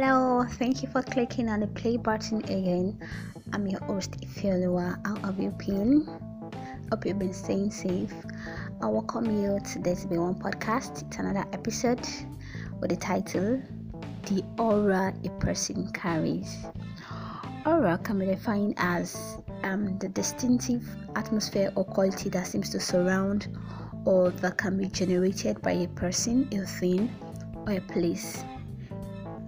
Hello, thank you for clicking on the play button again. I'm your host Ifeoluwa. How have you been? Hope you've been staying safe. I welcome you to this Be One podcast. It's another episode with the title The Aura a Person Carries. Aura can be defined as um, the distinctive atmosphere or quality that seems to surround or that can be generated by a person, a thing, or a place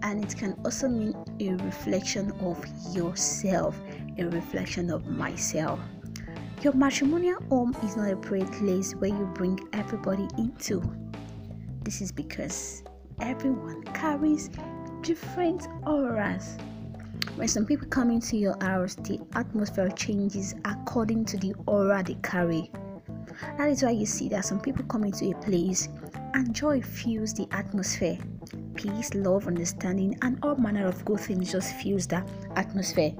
and it can also mean a reflection of yourself, a reflection of myself. Your matrimonial home is not a place where you bring everybody into. This is because everyone carries different auras. When some people come into your house, the atmosphere changes according to the aura they carry. That is why you see that some people come into a place and joy fills the atmosphere peace, love, understanding, and all manner of good things just fills that atmosphere.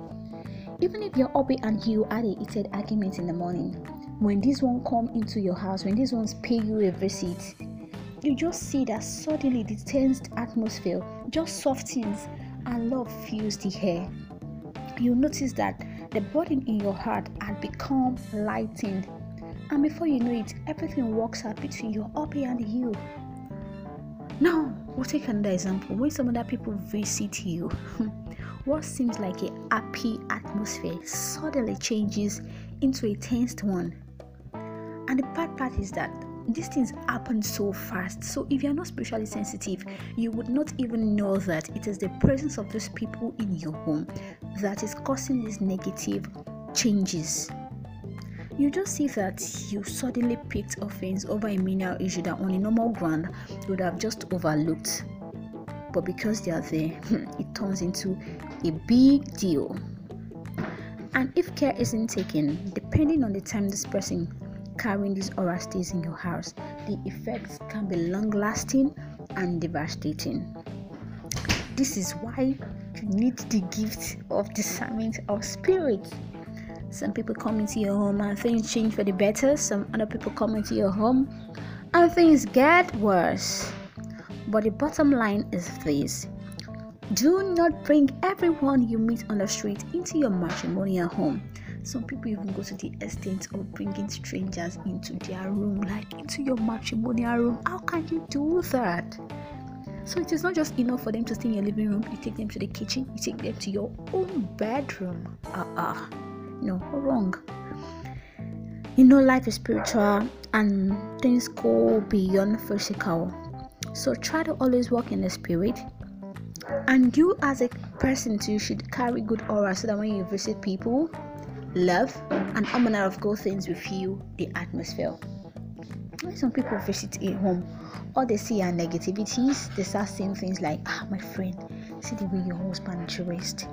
Even if your hubby and you had a heated argument in the morning, when this one come into your house, when these ones pay you a visit, you just see that suddenly the tensed atmosphere just softens and love fills the air. You notice that the burden in your heart had become lightened, and before you know it, everything works out between your hobby and you. Now, we'll take another example. When some other people visit you, what seems like a happy atmosphere suddenly changes into a tensed one. And the bad part is that these things happen so fast. So if you're not spiritually sensitive, you would not even know that it is the presence of those people in your home that is causing these negative changes you just see that you suddenly picked offense over a minor issue that on a normal ground you would have just overlooked. But because they are there, it turns into a big deal. And if care isn't taken, depending on the time this person carrying this aura stays in your house, the effects can be long lasting and devastating. This is why you need the gift of discernment of spirit some people come into your home and things change for the better. Some other people come into your home and things get worse. But the bottom line is this do not bring everyone you meet on the street into your matrimonial home. Some people even go to the extent of bringing strangers into their room, like into your matrimonial room. How can you do that? So it is not just enough for them to stay in your living room. You take them to the kitchen, you take them to your own bedroom. Ah uh uh no wrong. You know life is spiritual and things go beyond physical. So try to always walk in the spirit. And you as a person too should carry good aura so that when you visit people love and all manner of good things will fill the atmosphere. When some people visit a home all they see are negativities. They start saying things like ah my friend see the way your husband dressed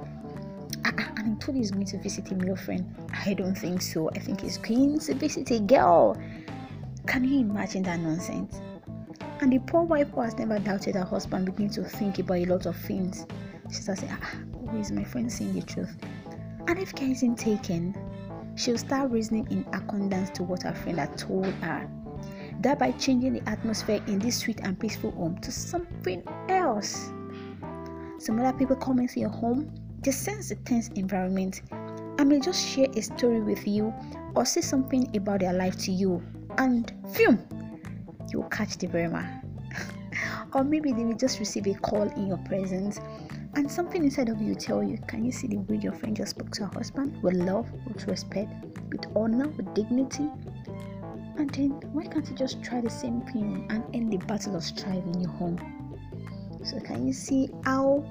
and he told he's going to visit a male friend. I don't think so. I think he's going to visit a girl. Can you imagine that nonsense? And the poor wife who has never doubted her husband begins to think about a lot of things. She starts saying, ah, who is my friend saying the truth? And if care isn't taken, she'll start reasoning in accordance to what her friend had told her, thereby changing the atmosphere in this sweet and peaceful home to something else. Some other people come into your home they sense the tense environment I may just share a story with you or say something about their life to you, and film, you'll catch the verma. or maybe they may just receive a call in your presence, and something inside of you tell you, Can you see the way your friend just spoke to her husband with love, with respect, with honor, with dignity? And then, why can't you just try the same thing and end the battle of strife in your home? So, can you see how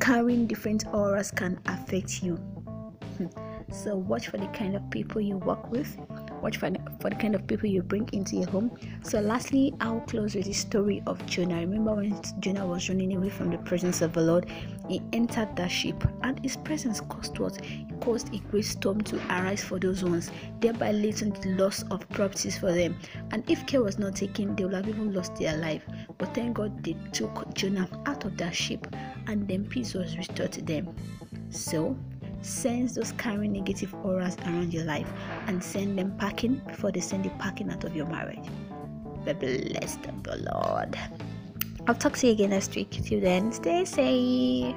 carrying different auras can affect you. Hmm. So watch for the kind of people you work with. Watch for the, for the kind of people you bring into your home. So lastly, I'll close with the story of Jonah. Remember when Jonah was running away from the presence of the Lord, he entered that ship, and his presence caused what? It caused a great storm to arise for those ones, thereby leading to the loss of properties for them. And if care was not taken, they would have even lost their life. But thank God they took Jonah out of that ship and then peace was restored to them. So, sense those carrying negative auras around your life and send them packing before they send you packing out of your marriage. Be blessed of the Lord. I'll talk to you again next week. Till then, stay safe.